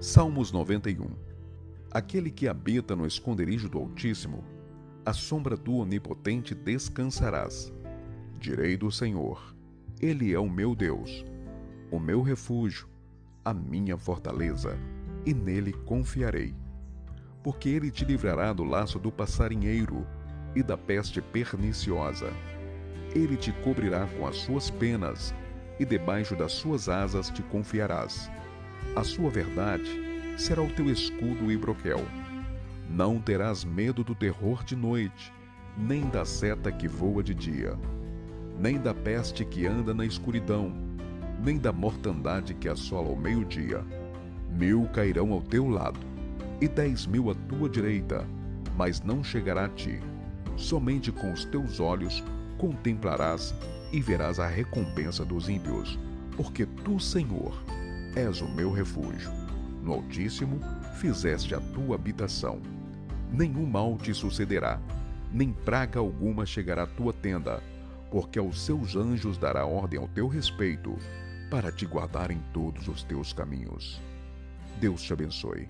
Salmos 91 Aquele que habita no esconderijo do Altíssimo, à sombra do Onipotente descansarás. Direi do Senhor: Ele é o meu Deus, o meu refúgio, a minha fortaleza, e nele confiarei. Porque ele te livrará do laço do passarinheiro e da peste perniciosa. Ele te cobrirá com as suas penas, e debaixo das suas asas te confiarás. A sua verdade será o teu escudo e broquel. Não terás medo do terror de noite, nem da seta que voa de dia, nem da peste que anda na escuridão, nem da mortandade que assola ao meio-dia. Mil cairão ao teu lado, e dez mil à tua direita, mas não chegará a ti. Somente com os teus olhos contemplarás e verás a recompensa dos ímpios, porque tu, Senhor, és o meu refúgio. No Altíssimo fizeste a tua habitação. Nenhum mal te sucederá, nem praga alguma chegará à tua tenda, porque aos seus anjos dará ordem ao teu respeito, para te guardar em todos os teus caminhos. Deus te abençoe.